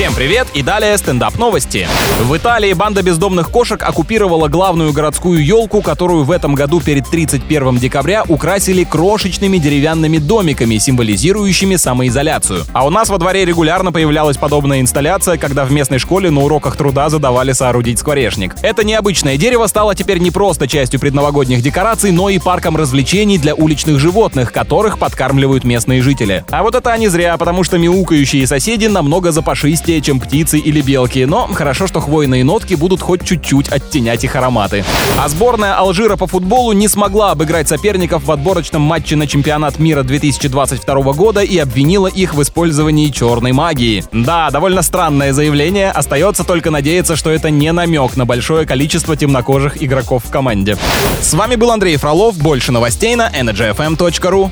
Всем привет и далее стендап новости. В Италии банда бездомных кошек оккупировала главную городскую елку, которую в этом году перед 31 декабря украсили крошечными деревянными домиками, символизирующими самоизоляцию. А у нас во дворе регулярно появлялась подобная инсталляция, когда в местной школе на уроках труда задавали соорудить скворечник. Это необычное дерево стало теперь не просто частью предновогодних декораций, но и парком развлечений для уличных животных, которых подкармливают местные жители. А вот это они зря, потому что мяукающие соседи намного запашистее вкуснее, чем птицы или белки, но хорошо, что хвойные нотки будут хоть чуть-чуть оттенять их ароматы. А сборная Алжира по футболу не смогла обыграть соперников в отборочном матче на чемпионат мира 2022 года и обвинила их в использовании черной магии. Да, довольно странное заявление, остается только надеяться, что это не намек на большое количество темнокожих игроков в команде. С вами был Андрей Фролов, больше новостей на energyfm.ru.